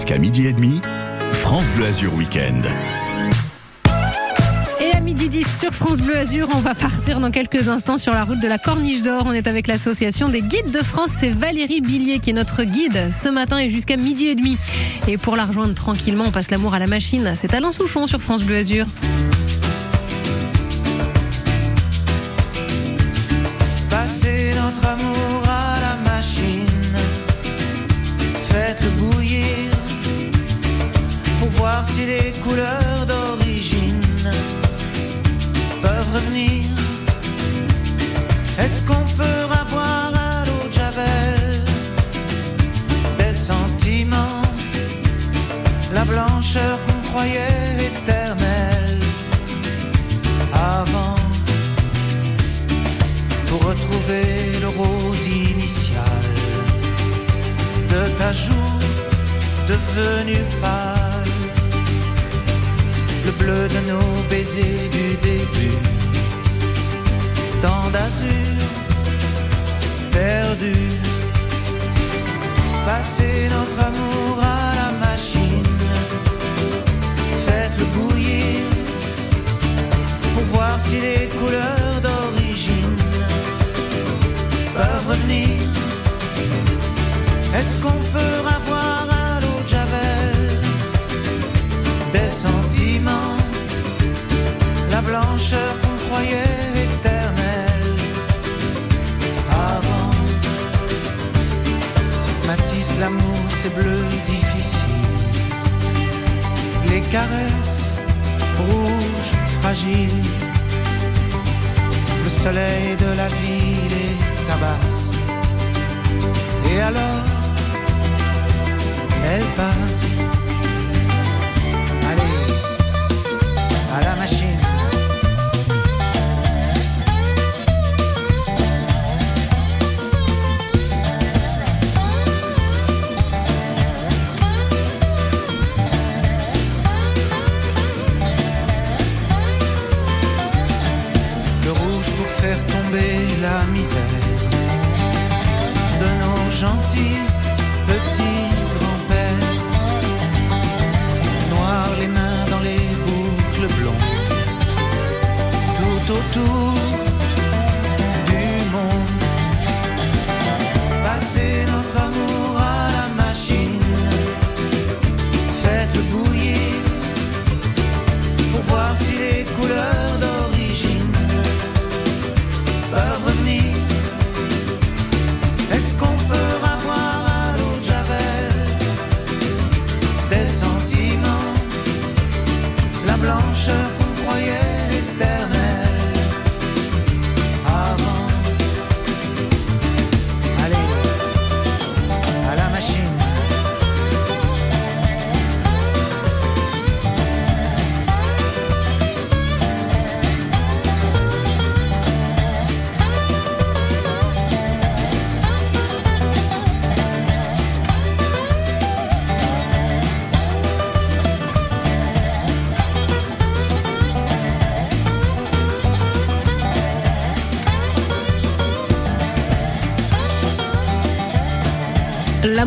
Jusqu'à midi et demi, France Bleu Azur Week-end. Et à midi 10 sur France Bleu Azur, on va partir dans quelques instants sur la route de la Corniche d'Or. On est avec l'association des guides de France. C'est Valérie Billier qui est notre guide ce matin et jusqu'à midi et demi. Et pour la rejoindre tranquillement, on passe l'amour à la machine. C'est Alain Souchon sur France Bleu Azur. Le bleu de nos baisers du début, tant d'azur perdu, passer notre amour Matisse, l'amour, c'est bleu difficile. Les caresses rouges, fragiles. Le soleil de la ville est tabasse. Et alors, elle passe. Allez, à la machine.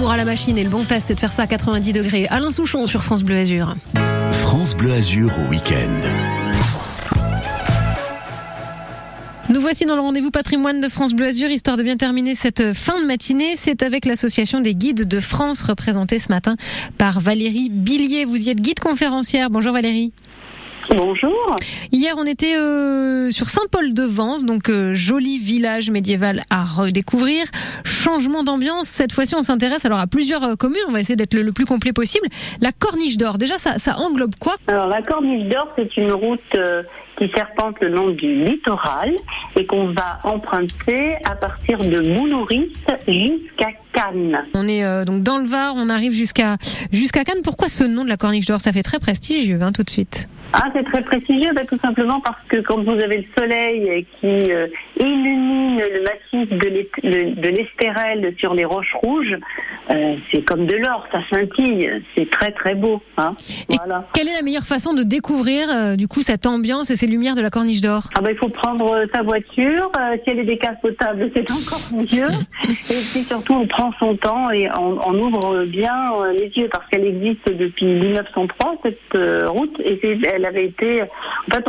L'amour à la machine et le bon test, c'est de faire ça à 90 degrés. Alain Souchon sur France Bleu Azur. France Bleu Azur au week-end. Nous voici dans le rendez-vous patrimoine de France Bleu Azur, histoire de bien terminer cette fin de matinée. C'est avec l'association des guides de France, représentée ce matin par Valérie Billier. Vous y êtes guide conférencière. Bonjour Valérie. Bonjour. Hier, on était euh, sur Saint-Paul-de-Vence, donc euh, joli village médiéval à redécouvrir. Changement d'ambiance. Cette fois-ci, on s'intéresse alors à plusieurs euh, communes. On va essayer d'être le, le plus complet possible. La Corniche d'Or. Déjà, ça, ça englobe quoi? Alors la Corniche d'Or, c'est une route qui serpente le long du littoral et qu'on va emprunter à partir de Moulouris jusqu'à Cannes. On est euh, donc dans le Var. On arrive jusqu'à jusqu'à Cannes. Pourquoi ce nom de la Corniche d'Or? Ça fait très prestigieux, hein, tout de suite. Ah, c'est très prestigieux, bah, tout simplement parce que quand vous avez le soleil qui euh, illumine le massif de l'Estérel sur les roches rouges, euh, c'est comme de l'or, ça scintille, c'est très très beau. Hein. voilà. Quelle est la meilleure façon de découvrir euh, du coup cette ambiance et ces lumières de la Corniche d'Or? Ah bah, Il faut prendre sa voiture, si elle est décapotable, c'est encore mieux. et puis surtout, on prend son temps et on, on ouvre bien les yeux parce qu'elle existe depuis 1903 cette route et c'est elle avait été, en fait,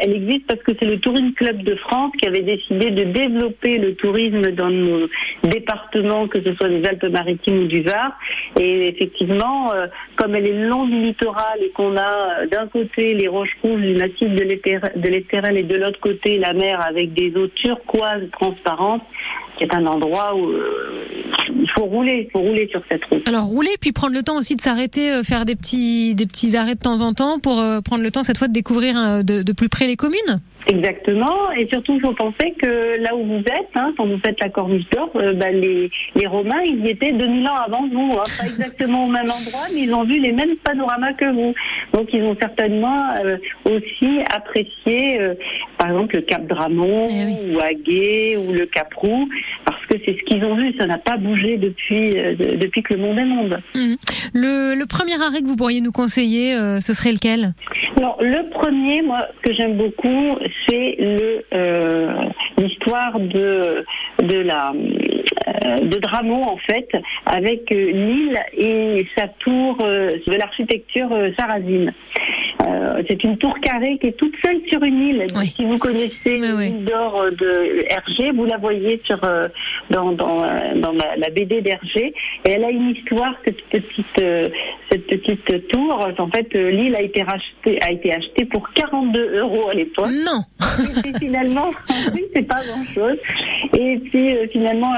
elle existe parce que c'est le Touring Club de France qui avait décidé de développer le tourisme dans nos départements, que ce soit des Alpes-Maritimes ou du Var. Et effectivement, euh, comme elle est le long du littoral et qu'on a euh, d'un côté les roches rouges du massif de l'Estérel et de l'autre côté la mer avec des eaux turquoises transparentes, c'est un endroit où euh, faut rouler, il faut rouler sur cette route. Alors rouler, puis prendre le temps aussi de s'arrêter, euh, faire des petits, des petits arrêts de temps en temps pour euh, prendre le temps cette fois de découvrir de, de plus près les communes. Exactement, et surtout il faut penser que là où vous êtes, hein, quand vous faites la Corniche d'Or, bah, les, les Romains ils y étaient 2000 ans avant vous, hein, pas exactement au même endroit, mais ils ont vu les mêmes panoramas que vous. Donc ils ont certainement aussi apprécié, par exemple le Cap Dramont eh ou Aguet ou le Cap Roux, que c'est ce qu'ils ont vu, ça n'a pas bougé depuis, euh, depuis que le monde est monde. Mmh. Le, premier arrêt que vous pourriez nous conseiller, euh, ce serait lequel? Alors, le premier, moi, ce que j'aime beaucoup, c'est euh, l'histoire de de la de Dramont en fait, avec l'île et sa tour de l'architecture sarrasine. Euh, c'est une tour carrée qui est toute seule sur une île. Si vous connaissez l'île d'or de Hergé, vous la voyez sur dans, dans, euh, dans la, la, BD d'Hergé. Et elle a une histoire cette petite cette petite tour. En fait, l'île a été rachetée a été achetée pour 42 euros à l'époque. Non. Et finalement, c'est pas grand chose. Et puis finalement,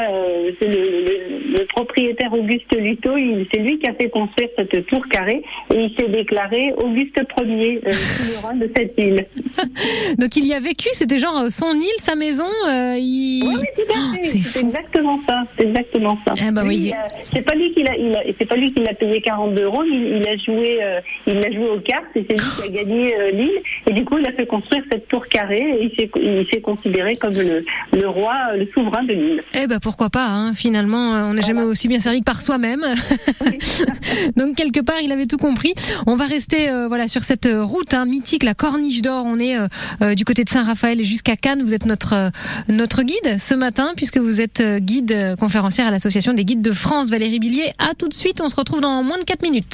c'est le, le, propriétaire Auguste Luto, c'est lui qui a fait construire cette tour carrée et il s'est déclaré Auguste Ier, euh, de cette île. Donc il y a vécu, c'était genre euh, son île, sa maison. Euh, il... Oui, tout à fait. Oh, c'est exactement ça. C'est exactement ça. Ah, bah, oui. c'est pas lui qui l'a, c'est pas lui qui l'a payé 42 euros. Il, il a joué, il a joué aux cartes et c'est lui qui a gagné l'île. Et du coup, il a fait construire cette tour carrée et il s'est considéré comme le, le, roi, le souverain de l'île. Eh ben pourquoi pas. Hein. Finalement, on n'est jamais aussi bien servi que par soi-même. Donc quelque part, il avait tout compris. On va rester voilà sur cette route hein, mythique, la Corniche d'Or. On est euh, euh, du côté de Saint-Raphaël et jusqu'à Cannes. Vous êtes notre euh, notre guide ce matin puisque vous êtes guide conférencière à l'association des guides de France. Valérie Billier. À tout de suite. On se retrouve dans moins de 4 minutes.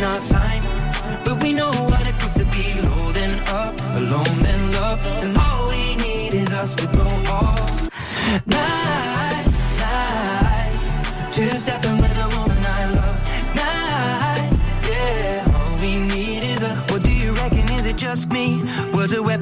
not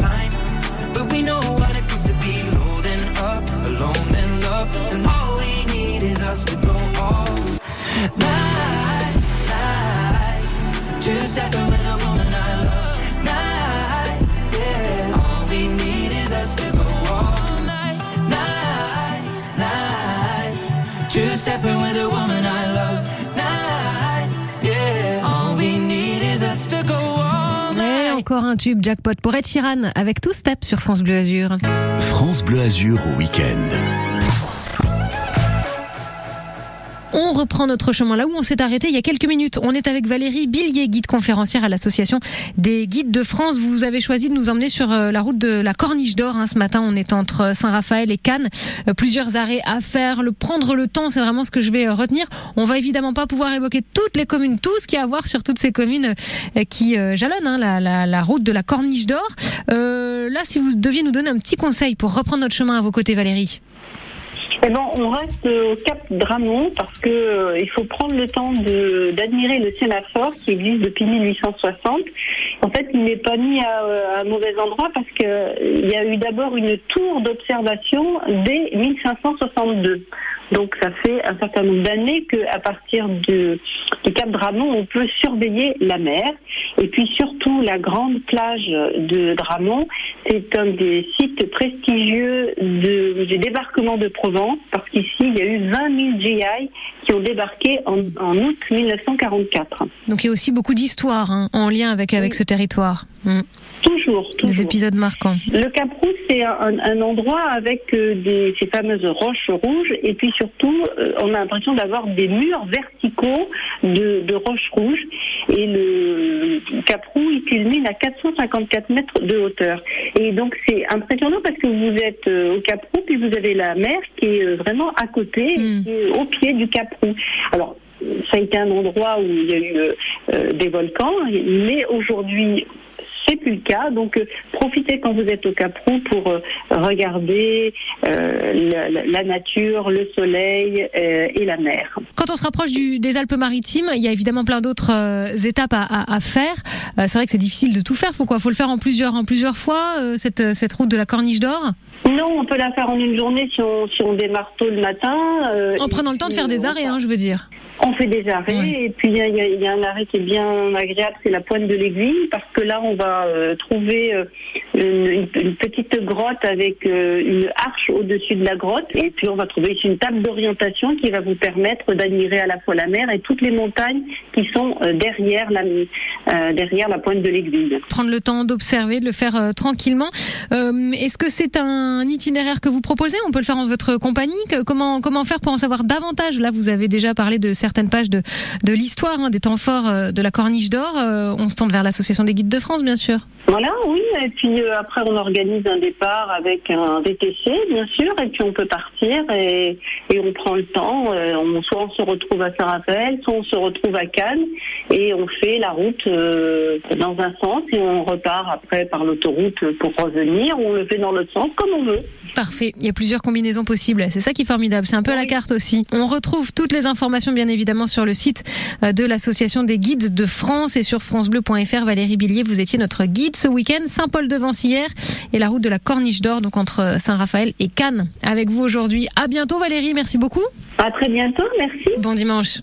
time. Un tube jackpot pour Ed Sheeran avec tout step sur France Bleu Azur. France Bleu Azur au week-end. Reprend notre chemin là où on s'est arrêté il y a quelques minutes. On est avec Valérie Billier, guide conférencière à l'association des guides de France. Vous avez choisi de nous emmener sur euh, la route de la Corniche d'Or. hein. Ce matin, on est entre Saint-Raphaël et Cannes. Euh, Plusieurs arrêts à faire. Le prendre le temps, c'est vraiment ce que je vais euh, retenir. On va évidemment pas pouvoir évoquer toutes les communes, tout ce qu'il y a à voir sur toutes ces communes euh, qui euh, jalonnent hein, la, route de la Corniche d'Or. Euh, là, si vous deviez nous donner un petit conseil pour reprendre notre chemin à vos côtés, Valérie. Eh ben, on reste euh, au Cap Dramont parce que euh, il faut prendre le temps d'admirer le sémaphore qui existe depuis 1860. En fait, il n'est pas mis à, euh, un mauvais endroit parce que euh, y a eu d'abord une tour d'observation dès 1562. Donc, ça fait un certain nombre d'années qu'à partir du, du Cap Dramont, on peut surveiller la mer. Et puis surtout, la grande plage de Dramont, c'est un des sites prestigieux de, du débarquement de Provence, parce qu'ici, il y a eu 20 000 GI qui ont débarqué en, en août 1944. Donc il y a aussi beaucoup d'histoires hein, en lien avec, avec ce territoire. Mm. Toujours, Des épisodes marquants. Le Cap Rouge, c'est un, un endroit avec euh, des, ces fameuses roches rouges, et puis surtout, euh, on a l'impression d'avoir des murs verticaux de, de roches rouges. Et le, le Cap Rouge, il culmine à 454 mètres de hauteur. Et donc, c'est impressionnant parce que vous êtes euh, au Cap Rouge, puis vous avez la mer qui est vraiment à côté, Mm. est au pied du Cap Rouge. Alors, ça a été un endroit où il y a eu euh, des volcans, mais aujourd'hui, c'est plus le cas. Donc, euh, profitez quand vous êtes au Caprou pour euh, regarder euh, la, nature, le soleil et la mer. Quand on se rapproche du, des Alpes-Maritimes, il y a évidemment plein d'autres étapes à, à- à faire. C'est vrai que c'est difficile de tout faire. Faut quoi? Faut le faire en plusieurs, en plusieurs fois cette, cette route de la Corniche d'Or? Non, on peut la faire en une journée si on, si on démarre tôt le matin. euh, En prenant le temps de faire des arrêts, hein, je veux dire. On fait des arrêts et puis y il y a un arrêt qui est bien agréable, c'est la pointe de l'aiguille parce que là on va euh, trouver euh, une, petite grotte avec euh, une arche au-dessus de la grotte et puis on va trouver ici une table d'orientation qui va vous permettre d'admirer à la fois la mer et toutes les montagnes qui sont euh, derrière la euh, derrière la pointe de l'aiguille. Prendre le temps d'observer, de le faire euh, tranquillement. Euh, Est-ce que c'est un itinéraire que vous proposez? On peut le faire en votre compagnie comment, comment faire pour en savoir davantage? Là, vous avez déjà parlé de certaines pages de, de l'histoire, hein, des temps forts de la Corniche d'Or. On se tourne vers l'Association des guides de France, bien sûr. Voilà, oui. Et puis après, on organise un départ avec un VTC, bien sûr, et puis on peut partir et, et on prend le temps. Euh, on, soit on se retrouve à Saint-Raphaël, soit on se retrouve à Cannes, et on fait la route euh, dans un sens et on repart après par l'autoroute pour revenir. Ou on le fait dans l'autre sens, comme on veut. Parfait. Il y a plusieurs combinaisons possibles. C'est ça qui est formidable. C'est un peu à la carte aussi. On retrouve toutes les informations, bien évidemment, sur le site euh, de l'Association des guides de France et sur FranceBleu.fr. Valérie Billier, vous étiez notre guide ce week-end. Saint-Paul-de-Vancières et la route de la Corniche d'Or, donc entre Saint-Raphaël et Cannes. Avec vous aujourd'hui. À bientôt, Valérie. Merci beaucoup. À très bientôt. Merci. Bon dimanche.